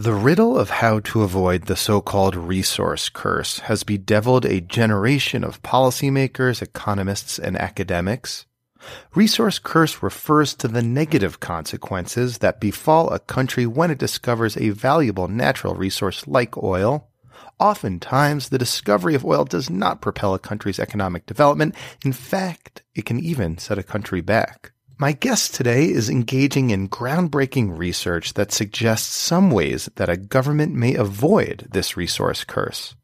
The riddle of how to avoid the so called resource curse has bedeviled a generation of policymakers, economists, and academics. Resource curse refers to the negative consequences that befall a country when it discovers a valuable natural resource like oil. Oftentimes, the discovery of oil does not propel a country's economic development. In fact, it can even set a country back. My guest today is engaging in groundbreaking research that suggests some ways that a government may avoid this resource curse.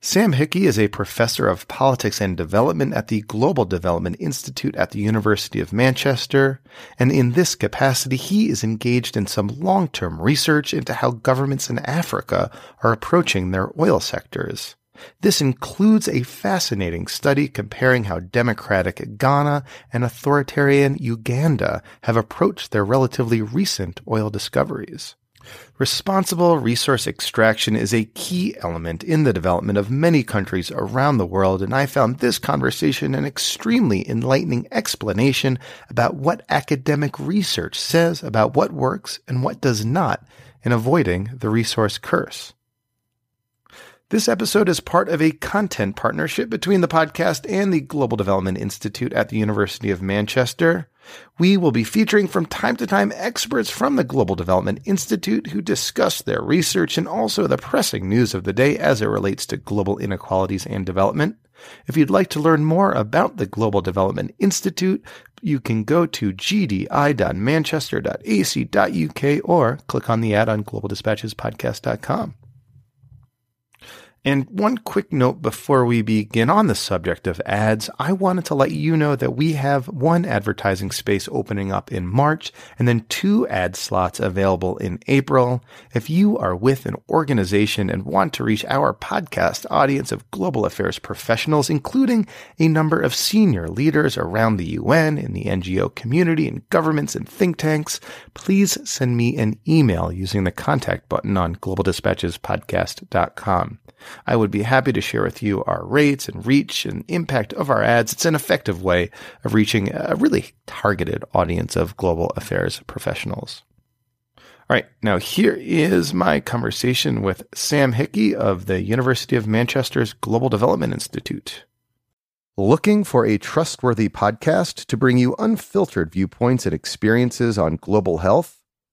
Sam Hickey is a professor of politics and development at the Global Development Institute at the University of Manchester, and in this capacity, he is engaged in some long-term research into how governments in Africa are approaching their oil sectors. This includes a fascinating study comparing how democratic Ghana and authoritarian Uganda have approached their relatively recent oil discoveries. Responsible resource extraction is a key element in the development of many countries around the world, and I found this conversation an extremely enlightening explanation about what academic research says about what works and what does not in avoiding the resource curse. This episode is part of a content partnership between the podcast and the Global Development Institute at the University of Manchester. We will be featuring from time to time experts from the Global Development Institute who discuss their research and also the pressing news of the day as it relates to global inequalities and development. If you'd like to learn more about the Global Development Institute, you can go to gdi.manchester.ac.uk or click on the ad on globaldispatchespodcast.com. And one quick note before we begin on the subject of ads, I wanted to let you know that we have one advertising space opening up in March and then two ad slots available in April. If you are with an organization and want to reach our podcast audience of global affairs professionals, including a number of senior leaders around the UN, in the NGO community, in governments and think tanks, please send me an email using the contact button on globaldispatchespodcast.com. I would be happy to share with you our rates and reach and impact of our ads. It's an effective way of reaching a really targeted audience of global affairs professionals. All right, now here is my conversation with Sam Hickey of the University of Manchester's Global Development Institute. Looking for a trustworthy podcast to bring you unfiltered viewpoints and experiences on global health?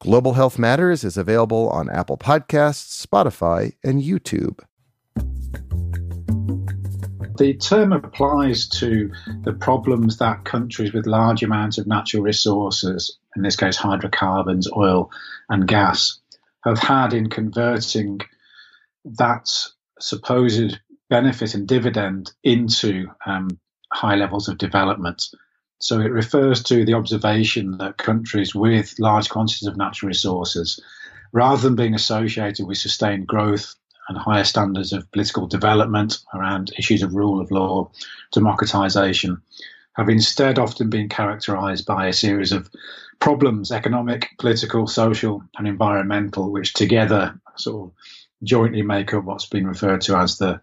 Global Health Matters is available on Apple Podcasts, Spotify, and YouTube. The term applies to the problems that countries with large amounts of natural resources, in this case hydrocarbons, oil, and gas, have had in converting that supposed benefit and dividend into um, high levels of development. So it refers to the observation that countries with large quantities of natural resources, rather than being associated with sustained growth and higher standards of political development around issues of rule of law, democratization, have instead often been characterized by a series of problems economic, political, social, and environmental, which together sort of jointly make up what's been referred to as the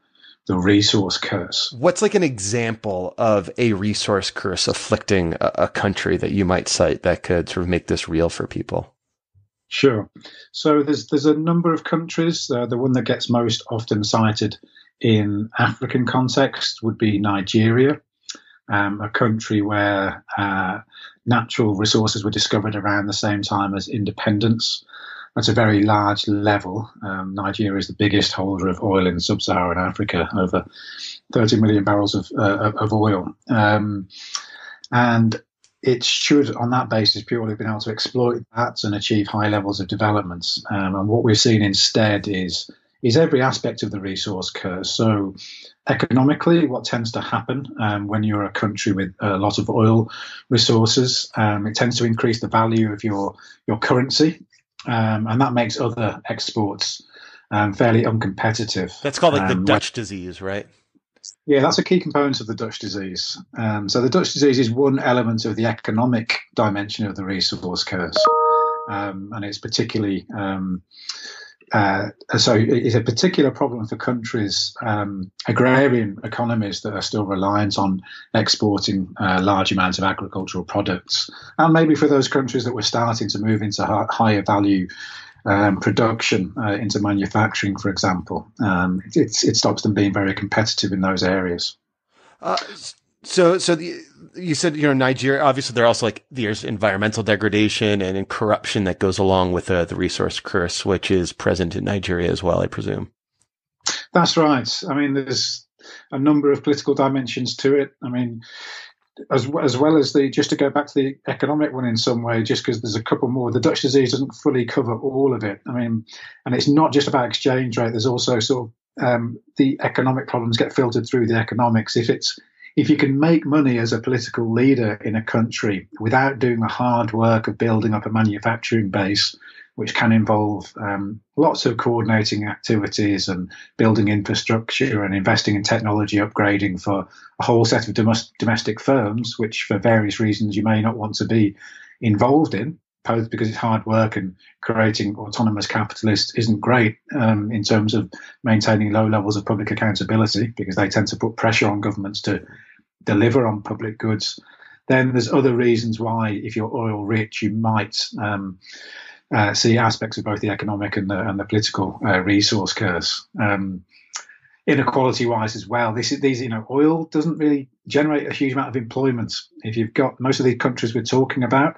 the resource curse. What's like an example of a resource curse afflicting a, a, country that you might cite that could sort of make this real for people? Sure. So there's there's a number of countries. Uh, the one that gets most often cited in African context would be Nigeria, um, a country where uh, natural resources were discovered around the same time as independence. At a very large level. Um, Nigeria is the biggest holder of oil in sub-Saharan Africa, over 30 million barrels of, uh, of oil. Um, and it should, on that basis, purely have been able to exploit that and achieve high levels of development. Um, and what we've seen instead is is every aspect of the resource curse. So, economically, what tends to happen um, when you're a country with a lot of oil resources, um, it tends to increase the value of your your currency, um, and that makes other exports um, fairly uncompetitive. That's called like the um, Dutch disease, right? Yeah, that's a key component of the Dutch disease. Um, so the Dutch disease is one element of the economic dimension of the resource curse, um, and it's particularly um, uh, so it's a particular problem for countries, um, agrarian economies that are still reliant on exporting uh, large amounts of agricultural products, and maybe for those countries that were starting to move into higher value um, production uh, into manufacturing, for example. Um, it, it, stops them being very competitive in those areas. Uh, so, so the, you said you know Nigeria. Obviously, there also like there's environmental degradation and, and corruption that goes along with uh, the resource curse, which is present in Nigeria as well. I presume. That's right. I mean, there's a number of political dimensions to it. I mean, as as well as the just to go back to the economic one in some way, just because there's a couple more. The Dutch disease doesn't fully cover all of it. I mean, and it's not just about exchange rate. There's also sort of um, the economic problems get filtered through the economics. If it's if you can make money as a political leader in a country without doing the hard work of building up a manufacturing base, which can involve um, lots of coordinating activities and building infrastructure and investing in technology upgrading for a whole set of domestic firms, which for various reasons you may not want to be involved in, both because it's hard work and creating autonomous capitalists isn't great um, in terms of maintaining low levels of public accountability because they tend to put pressure on governments to deliver on public goods. Then there's other reasons why, if you're oil rich, you might um, uh, see aspects of both the economic and the, and the political uh, resource curse. Um, inequality wise as well, this is these you know oil doesn't really generate a huge amount of employment. If you've got most of the countries we're talking about,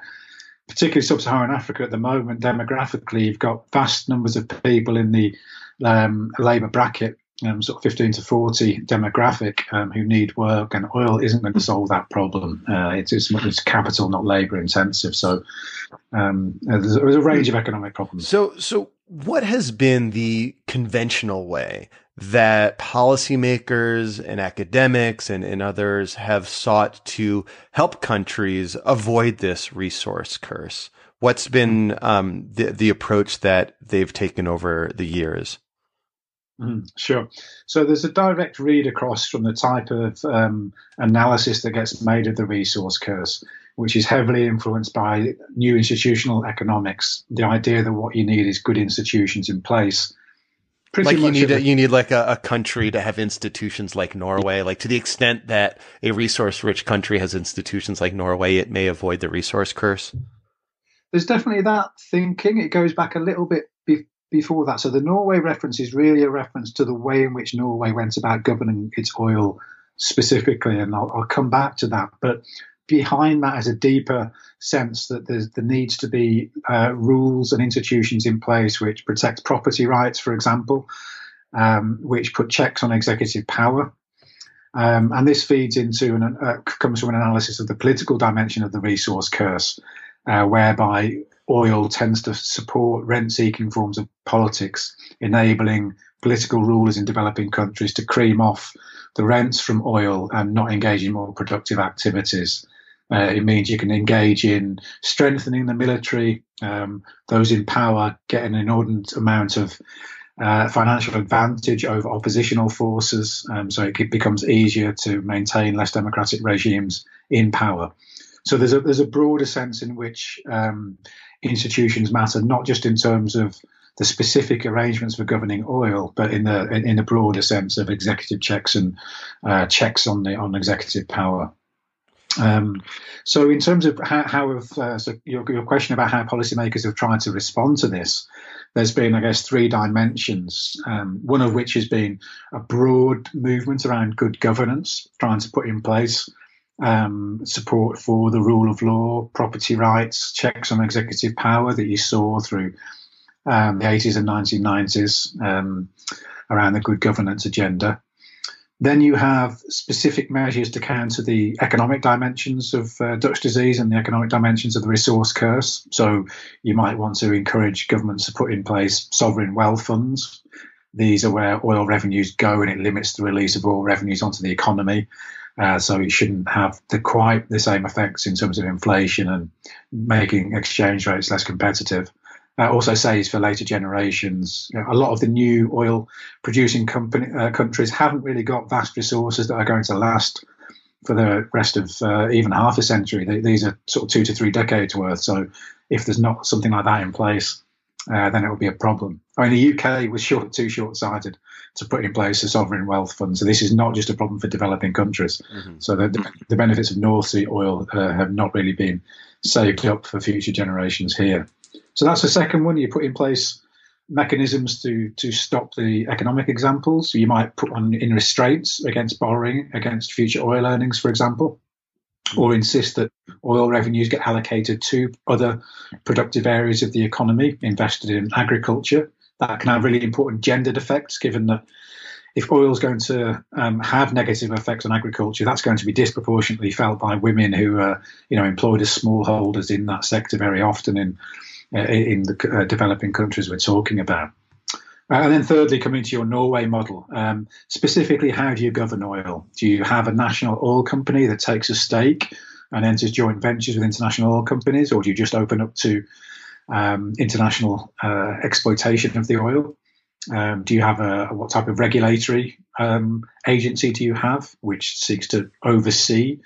particularly sub-Saharan Africa at the moment, demographically, you've got vast numbers of people in the um, labour bracket um, sort of 15 to 40 demographic um, who need work, and oil isn't going to solve that problem. Uh, it's, it's, it's, capital, not labor intensive. So um, there's, there's, a range of economic problems. So, so what has been the conventional way that policymakers and academics and, and others have sought to help countries avoid this resource curse? What's been um, the, the approach that they've taken over the years? Mm, sure. So there's a direct read across from the type of um, analysis that gets made of the resource curse, which is heavily influenced by new institutional economics. The idea that what you need is good institutions in place. Pretty like you need a, you need like a, a, country to have institutions like Norway. Like to the extent that a resource rich country has institutions like Norway, it may avoid the resource curse. There's definitely that thinking. It goes back a little bit before that. So the Norway reference is really a reference to the way in which Norway went about governing its oil specifically, and I'll, I'll come back to that. But behind that is a deeper sense that there needs to be uh, rules and institutions in place which protect property rights, for example, um, which put checks on executive power. Um, and this feeds into and uh, comes from an analysis of the political dimension of the resource curse, uh, whereby oil tends to support rent seeking forms of politics, enabling political rulers in developing countries to cream off the rents from oil and not engage in more productive activities. Uh, it means you can engage in strengthening the military, um, those in power get an inordinate amount of uh, financial advantage over oppositional forces, um, so it becomes easier to maintain less democratic regimes in power. So there's a there's a broader sense in which um, institutions matter, not just in terms of the specific arrangements for governing oil, but in the in, in a broader sense of executive checks and uh, checks on the on executive power. Um, so, in terms of how, how have, uh, so your, your question about how policymakers have tried to respond to this, there's been, I guess, three dimensions. Um, one of which has been a broad movement around good governance, trying to put in place um, support for the rule of law, property rights, checks on executive power that you saw through um, the 80s and 1990s um, around the good governance agenda. Then you have specific measures to counter the economic dimensions of uh, Dutch disease and the economic dimensions of the resource curse. So you might want to encourage governments to put in place sovereign wealth funds. These are where oil revenues go and it limits the release of oil revenues onto the economy. Uh, so it shouldn't have the quite the same effects in terms of inflation and making exchange rates less competitive uh, also says for later generations. You know, a lot of the new oil producing company, uh, countries haven't really got vast resources that are going to last for the rest of uh, even half a century. They, these are sort of two to three decades worth. So if there's not something like that in place, uh, then it will be a problem. I mean, the UK was short, too short-sighted to put in place a sovereign wealth fund. So this is not just a problem for developing countries. Mm-hmm. So the, the, benefits of North Sea oil uh, have not really been saved up for future generations here. So that's the second one. You put in place mechanisms to to stop the economic examples. You might put on in restraints against borrowing against future oil earnings, for example, or insist that oil revenues get allocated to other productive areas of the economy, invested in agriculture. That can have really important gendered effects, given that if oil is going to um, have negative effects on agriculture, that's going to be disproportionately felt by women who are, you know, employed as smallholders in that sector very often uh, in the uh, developing countries we're talking about. Uh, and then, thirdly, coming to your Norway model, um, specifically, how do you govern oil? Do you have a national oil company that takes a stake and enters joint ventures with international oil companies, or do you just open up to um, international uh, exploitation of the oil? Um, do you have a what type of regulatory um, agency do you have which seeks to oversee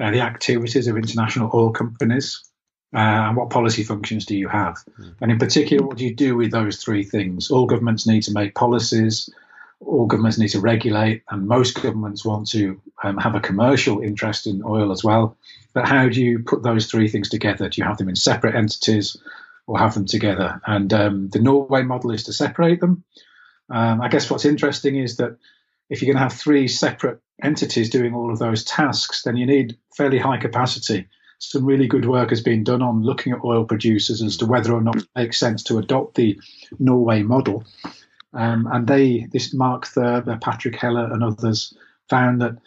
uh, the activities of international oil companies? Uh, and what policy functions do you have? Mm. And in particular, what do you do with those three things? All governments need to make policies, all governments need to regulate, and most governments want to um, have a commercial interest in oil as well. But how do you put those three things together? Do you have them in separate entities or have them together? And um, the Norway model is to separate them. Um, I guess what's interesting is that if you're going to have three separate entities doing all of those tasks, then you need fairly high capacity some really good work has been done on looking at oil producers as to whether or not it makes sense to adopt the Norway model. Um, and they, this Mark Thurber, Patrick Heller, and others found that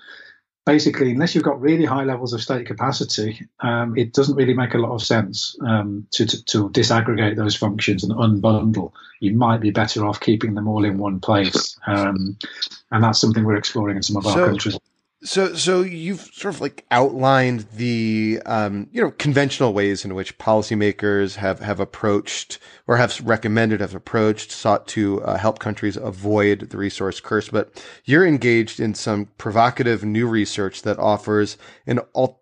basically, unless you've got really high levels of state capacity, um, it doesn't really make a lot of sense um, to, to, to, disaggregate those functions and unbundle. You might be better off keeping them all in one place. Um, and that's something we're exploring in some of our so, countries. So, so you've sort of like outlined the, um, you know, conventional ways in which policymakers have, have approached or have recommended, have approached, sought to uh, help countries avoid the resource curse. But you're engaged in some provocative new research that offers an alternative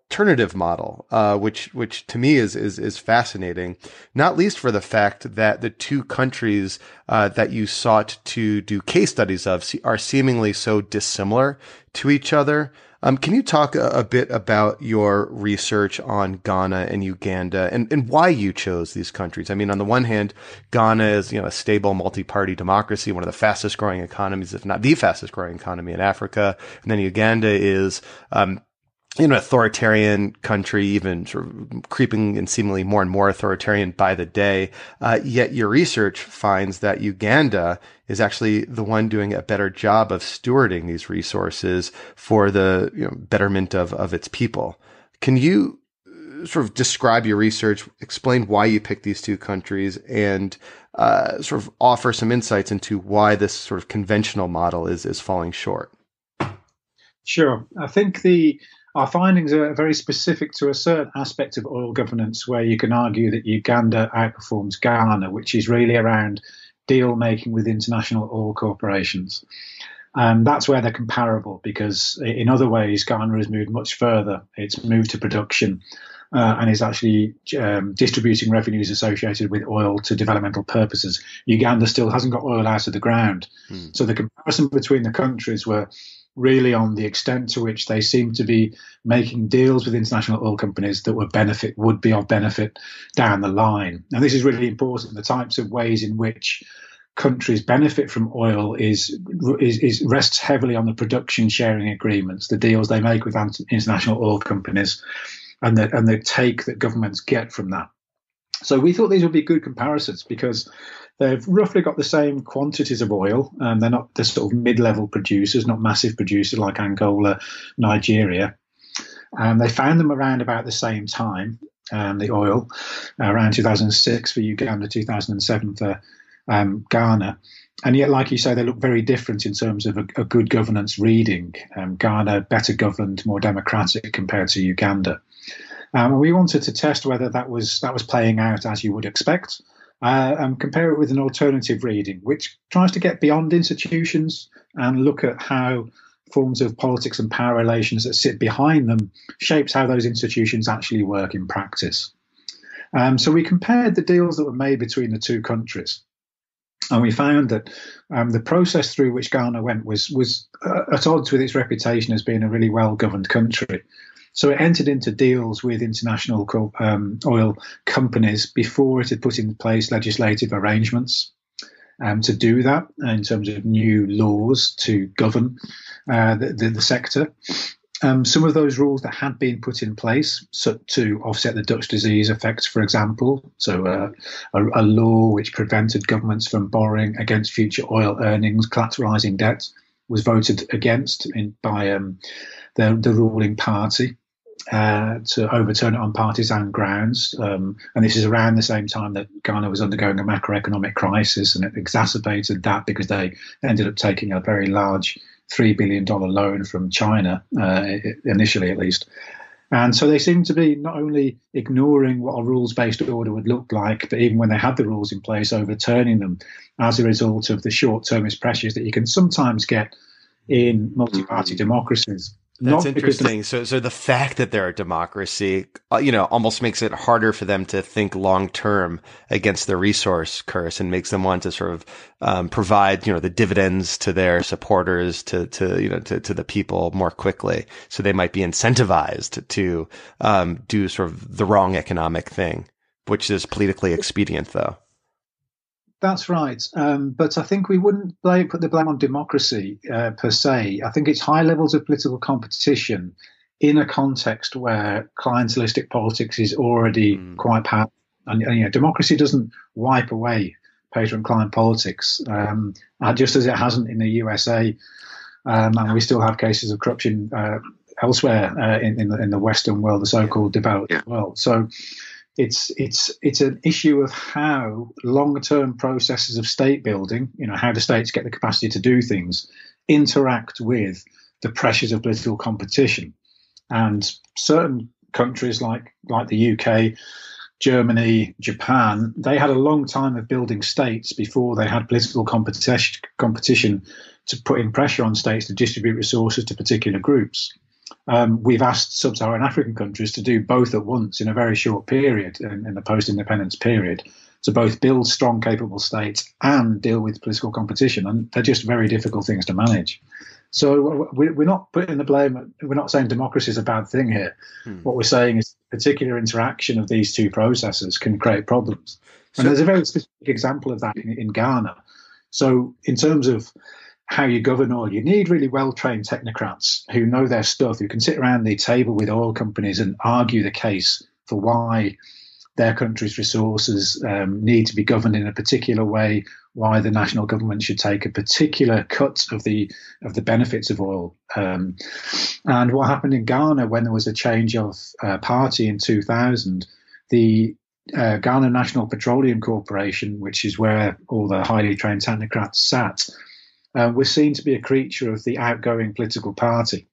model, uh, which, which to me is, is, is fascinating, not least for the fact that the two countries, uh, that you sought to do case studies of are seemingly so dissimilar to each other. Um, can you talk a, a, bit about your research on Ghana and Uganda and, and why you chose these countries? I mean, on the one hand, Ghana is, you know, a stable multi-party democracy, one of the fastest growing economies, if not the fastest growing economy in Africa. And then Uganda is, um, an authoritarian country, even sort of creeping and seemingly more and more authoritarian by the day. Uh, yet your research finds that Uganda is actually the one doing a better job of stewarding these resources for the you know, betterment of, of its people. Can you uh, sort of describe your research, explain why you picked these two countries, and uh, sort of offer some insights into why this sort of conventional model is is falling short? Sure. I think the our findings are very specific to a certain aspect of oil governance where you can argue that Uganda outperforms Ghana, which is really around deal making with international oil corporations. And that's where they're comparable because in other ways, Ghana has moved much further. It's moved to production uh, and is actually um, distributing revenues associated with oil to developmental purposes. Uganda still hasn't got oil out of the ground. Hmm. So the comparison between the countries were really on the extent to which they seem to be making deals with international oil companies that would benefit would be of benefit down the line. Now this is really important. The types of ways in which countries benefit from oil is, is, is rests heavily on the production sharing agreements, the deals they make with international oil companies, and the and the take that governments get from that. So we thought these would be good comparisons because they've roughly got the same quantities of oil. and they're not the sort of mid-level producers, not massive producers like Angola, Nigeria. Um, they found them around about the same time, um, the oil, around 2006 for Uganda, 2007 for um, Ghana. And yet, like you say, they look very different in terms of a, a good governance reading. Um, Ghana better governed, more democratic compared to Uganda. Um, we wanted to test whether that was that was playing out as you would expect, uh, and compare it with an alternative reading, which tries to get beyond institutions and look at how forms of politics and power relations that sit behind them shapes how those institutions actually work in practice. Um, so we compared the deals that were made between the two countries. And we found that um, the process through which Ghana went was was uh, at odds with its reputation as being a really well governed country. So it entered into deals with international um, oil companies before it had put in place legislative arrangements um, to do that in terms of new laws to govern uh, the, the, the, sector. Um, some of those rules that had been put in place so to offset the Dutch disease effects, for example, so uh, a, a, law which prevented governments from borrowing against future oil earnings, collateralizing debt, was voted against in, by um, the, the ruling party uh, to overturn it on partisan grounds. Um, and this is around the same time that Ghana was undergoing a macroeconomic crisis, and it exacerbated that because they ended up taking a very large $3 billion loan from China, uh, initially at least. And so they seem to be not only ignoring what a rules based order would look like, but even when they had the rules in place, overturning them as a result of the short termist pressures that you can sometimes get in multi party mm-hmm. democracies. That's interesting. So, so the fact that they're a democracy, uh, you know, almost makes it harder for them to think long term against the resource curse, and makes them want to sort of um, provide, you know, the dividends to their supporters, to to you know, to, to the people more quickly. So they might be incentivized to um, do sort of the wrong economic thing, which is politically expedient, though. That's right. Um, but I think we wouldn't blame, put the blame on democracy uh, per se. I think it's high levels of political competition in a context where clientelistic politics is already mm. quite powerful. And, and, you know, democracy doesn't wipe away patron client politics, um, uh, just as it hasn't in the USA. Um, and we still have cases of corruption uh, elsewhere uh, in, in the, in, the, Western world, the so-called developed yeah. world. So it's it's it's an issue of how long-term processes of state building, you know, how the states get the capacity to do things, interact with the pressures of political competition, and certain countries like like the UK, Germany, Japan, they had a long time of building states before they had political competition competition to put in pressure on states to distribute resources to particular groups um, we've asked sub-Saharan African countries to do both at once in a very short period in, in the post-independence period to both build strong, capable states and deal with political competition, and they're just very difficult things to manage. So we're not putting the blame. We're not saying democracy is a bad thing here. Hmm. What we're saying is particular interaction of these two processes can create problems. And there's a very specific example of that in, in Ghana. So in terms of how you govern oil. You need really well trained technocrats who know their stuff, who can sit around the table with oil companies and argue the case for why their country's resources um, need to be governed in a particular way, why the national government should take a particular cut of the of the benefits of oil. Um, and what happened in Ghana when there was a change of uh, party in 2000, the uh, Ghana National Petroleum Corporation, which is where all the highly trained technocrats sat, uh, was seen to be a creature of the outgoing political party.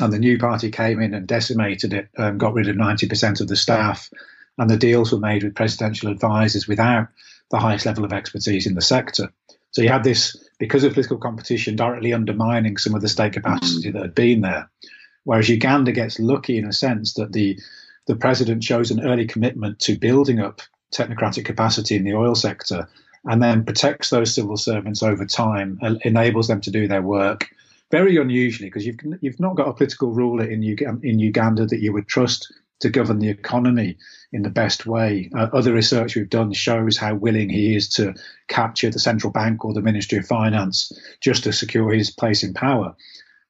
And the new party came in and decimated it, um, got rid of 90% of the staff, and the deals were made with presidential advisors without the highest level of expertise in the sector. So you had this, because of political competition, directly undermining some of the state capacity that had been there. Whereas Uganda gets lucky in a sense that the the president shows an early commitment to building up technocratic capacity in the oil sector and then protects those civil servants over time, enables them to do their work. Very unusually, because you've you've not got a political ruler in in Uganda that you would trust to govern the economy in the best way. Uh, other research we've done shows how willing he is to capture the central bank or the Ministry of Finance just to secure his place in power.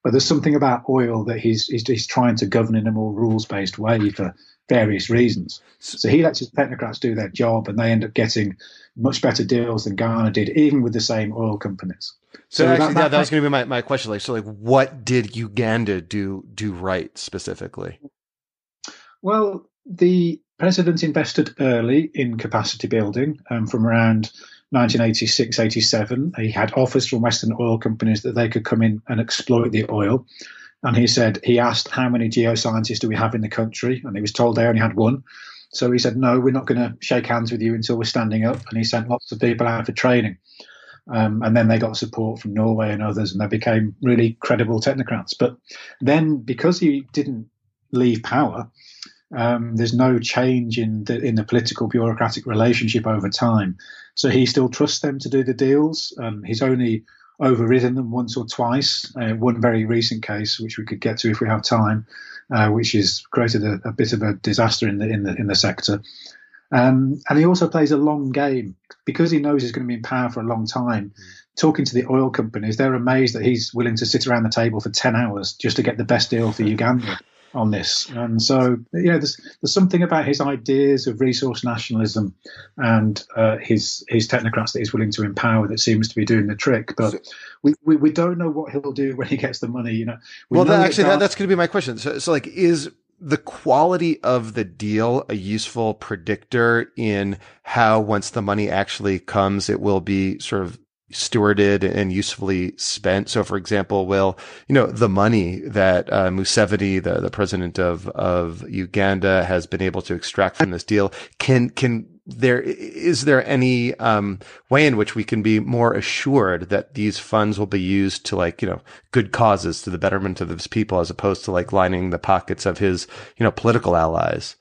But there's something about oil that he's, he's, he's trying to govern in a more rules based way for various reasons. So he lets his technocrats do their job, and they end up getting much better deals than Ghana did, even with the same oil companies. So, so actually, that, that, that was going to be my, my question. Like, so, like, what did Uganda do do right specifically? Well, the president invested early in capacity building um, from around 1986 87. He had offers from Western oil companies that they could come in and exploit the oil. And he said, he asked, How many geoscientists do we have in the country? And he was told they only had one. So he said, No, we're not going to shake hands with you until we're standing up. And he sent lots of people out for training. Um, and then they got support from Norway and others, and they became really credible technocrats. But then, because he didn't leave power, um, there's no change in the in the political bureaucratic relationship over time. So he still trusts them to do the deals. Um, he's only overridden them once or twice. Uh, one very recent case, which we could get to if we have time, uh, which has created a, a, bit of a disaster in the in the in the sector. Um, and he also plays a long game because he knows he's going to be in power for a long time. Talking to the oil companies, they're amazed that he's willing to sit around the table for ten hours just to get the best deal for Uganda on this. And so, you know, there's there's something about his ideas of resource nationalism and uh, his his technocrats that he's willing to empower that seems to be doing the trick. But we, we, we don't know what he'll do when he gets the money. You know. We well, know that, actually, that, that's going to be my question. So, so like, is the quality of the deal a useful predictor in how once the money actually comes, it will be sort of stewarded and usefully spent. So, for example, will you know the money that uh, Museveni, the the president of of Uganda, has been able to extract from this deal? Can can there is there any um, way in which we can be more assured that these funds will be used to like you know good causes to the betterment of his people as opposed to like lining the pockets of his you know political allies?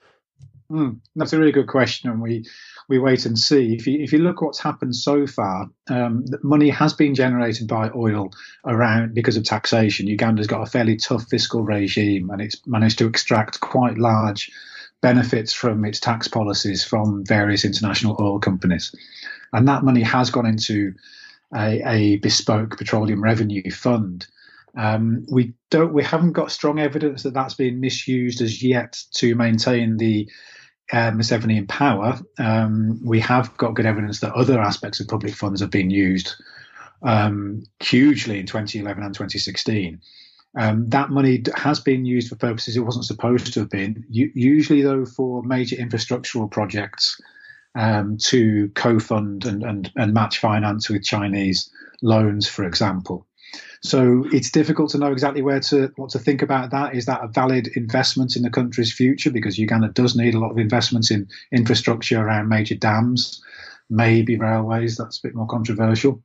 Mm, that's a really good question, and we we wait and see. If you if you look what's happened so far, um, money has been generated by oil around because of taxation. Uganda's got a fairly tough fiscal regime, and it's managed to extract quite large benefits from its tax policies from various international oil companies, and that money has gone into a, a bespoke petroleum revenue fund. Um, we don't, we haven't got strong evidence that that's been misused as yet to maintain the uh, Museveni in power, um, we have got good evidence that other aspects of public funds have been used um, hugely in 2011 and 2016. Um, that money has been used for purposes it wasn't supposed to have been. Usually, though, for major infrastructural projects um, to co-fund and, and, and match finance with Chinese loans, for example. So it's difficult to know exactly where to what to think about that. Is that a valid investment in the country's future? Because Uganda does need a lot of investments in infrastructure around major dams, maybe railways. That's a bit more controversial.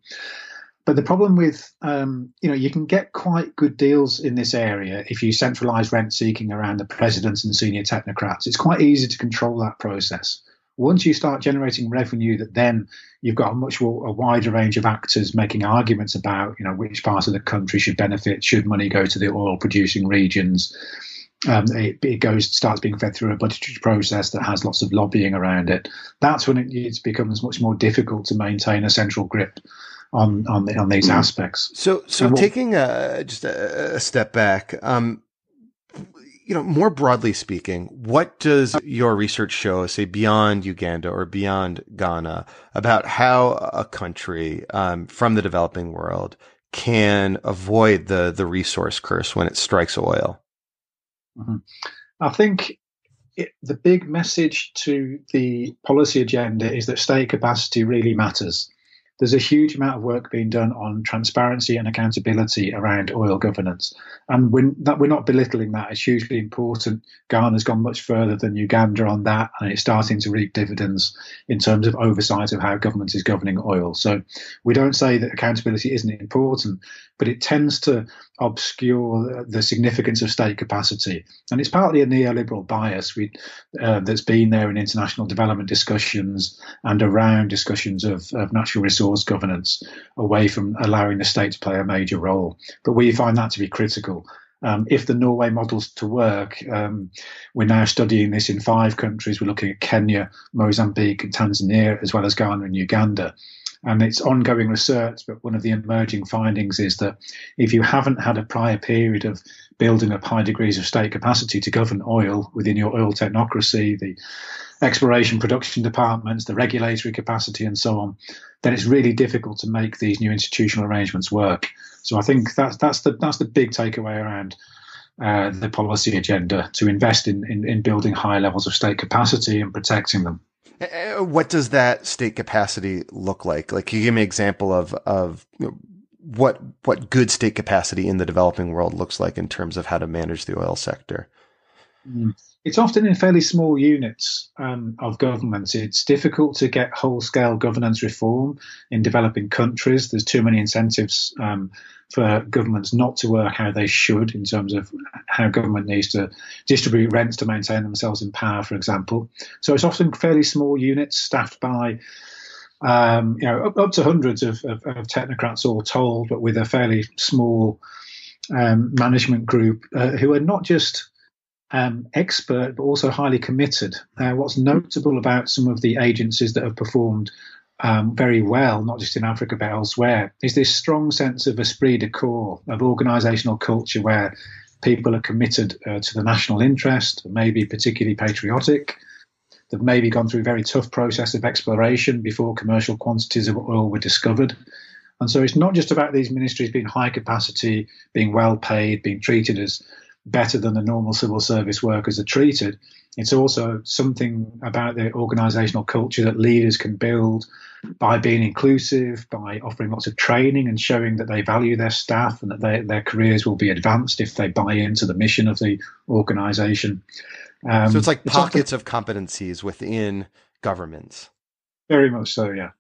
But the problem with, um, you know, you can get quite good deals in this area if you centralise rent seeking around the presidents and senior technocrats. It's quite easy to control that process once you start generating revenue that then you've got a much more, a wider range of actors making arguments about you know which part of the country should benefit should money go to the oil producing regions. Um, it, it, goes starts being fed through a budgetary process that has lots of lobbying around it. That's when it, it becomes much more difficult to maintain a central grip on on, the, on these mm. aspects. So so what, taking a, just a, a step back um, you know, more broadly speaking, what does your research show, say beyond Uganda or beyond Ghana, about how a country um, from the developing world can avoid the the resource curse when it strikes oil? Mm-hmm. I think it, the big message to the policy agenda is that state capacity really matters there's a huge amount of work being done on transparency and accountability around oil governance. And we're, that, we're not belittling that. It's hugely important. Ghana's gone much further than Uganda on that, and it's starting to reap dividends in terms of oversight of how government is governing oil. So we don't say that accountability isn't important, but it tends to obscure the significance of state capacity. And it's partly a neoliberal bias we, uh, that's been there in international development discussions and around discussions of, of natural resource governance, away from allowing the state to play a major role. But we find that to be critical. Um, if the Norway model's to work, um, we're now studying this in five countries. We're looking at Kenya, Mozambique, and Tanzania, as well as Ghana and Uganda. And it's ongoing research. But one of the emerging findings is that if you haven't had a prior period of building up high degrees of state capacity to govern oil within your oil technocracy, the exploration production departments, the regulatory capacity, and so on, then it's really difficult to make these new institutional arrangements work. So I think that's that's the that's the big takeaway around uh, the policy agenda to invest in, in, in building high levels of state capacity and protecting them. Uh, what does that state capacity look like? Like, can you give me an example of of what what good state capacity in the developing world looks like in terms of how to manage the oil sector? Mm. It's often in fairly small units um, of governments. It's difficult to get whole scale governance reform in developing countries. There's too many incentives um, for governments not to work how they should in terms of how government needs to distribute rents to maintain themselves in power, for example. So it's often fairly small units staffed by um, you know, up, up to hundreds of, of, of, technocrats all told, but with a fairly small um, management group uh, who are not just um, expert but also highly committed. Uh, what's notable about some of the agencies that have performed um, very well, not just in Africa but elsewhere, is this strong sense of esprit de corps, of organisational culture where people are committed uh, to the national interest, maybe particularly patriotic. They've maybe gone through a very tough process of exploration before commercial quantities of oil were discovered. And so it's not just about these ministries being high capacity, being well paid, being treated as better than the normal civil service workers are treated. It's also something about the organizational culture that leaders can build by being inclusive, by offering lots of training and showing that they value their staff and that they, their careers will be advanced if they buy into the mission of the organization. Um, so it's like pockets it's often, of competencies within governments. Very much so, yeah.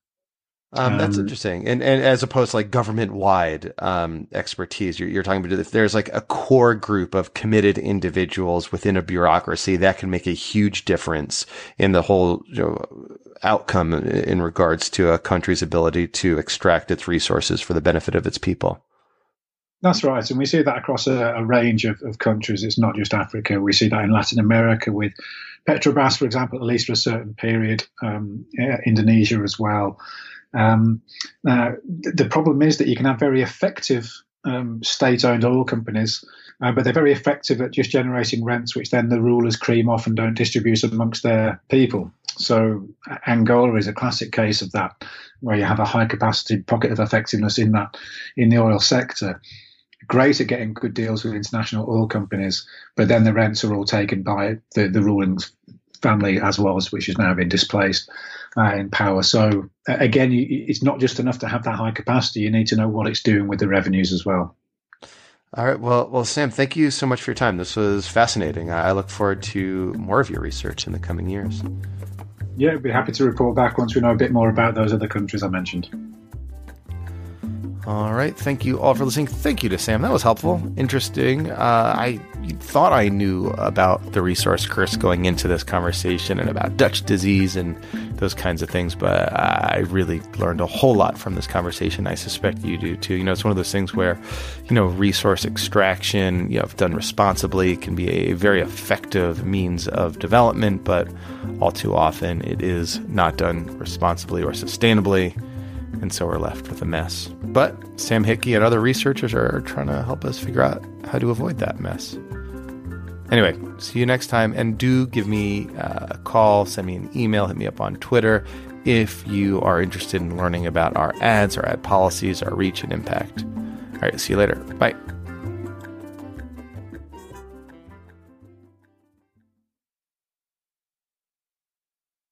Um, that's um, interesting. And, and as opposed to like government wide, um, expertise, you're, you're talking about if there's like a core group of committed individuals within a bureaucracy that can make a huge difference in the whole you know, outcome in regards to a country's ability to extract its resources for the benefit of its people. That's right. And we see that across a, a range of, of countries. It's not just Africa. We see that in Latin America with Petrobras, for example, at least for a certain period, um, Indonesia as well. Um, now, the problem is that you can have very effective um, state-owned oil companies, uh, but they're very effective at just generating rents, which then the rulers cream off and don't distribute amongst their people. So Angola is a classic case of that, where you have a high-capacity pocket of effectiveness in that in the oil sector. Great at getting good deals with international oil companies, but then the rents are all taken by the, the ruling family as well as which has now been displaced uh, in power. So again, it's not just enough to have that high capacity. You need to know what it's doing with the revenues as well. All right. Well, well, Sam, thank you so much for your time. This was fascinating. I look forward to more of your research in the coming years. Yeah, I'd be happy to report back once we know a bit more about those other countries I mentioned. All right. Thank you all for listening. Thank you to Sam. That was helpful, interesting. Uh, I thought I knew about the resource curse going into this conversation and about Dutch disease and those kinds of things, but I really learned a whole lot from this conversation. I suspect you do too. You know, it's one of those things where, you know, resource extraction, you know, if done responsibly, can be a very effective means of development, but all too often it is not done responsibly or sustainably and so we're left with a mess. But Sam Hickey and other researchers are trying to help us figure out how to avoid that mess. Anyway, see you next time, and do give me uh, a call, send me an email, hit me up on Twitter if you are interested in learning about our ads, our ad policies, our reach and impact. All right, see you later. Bye.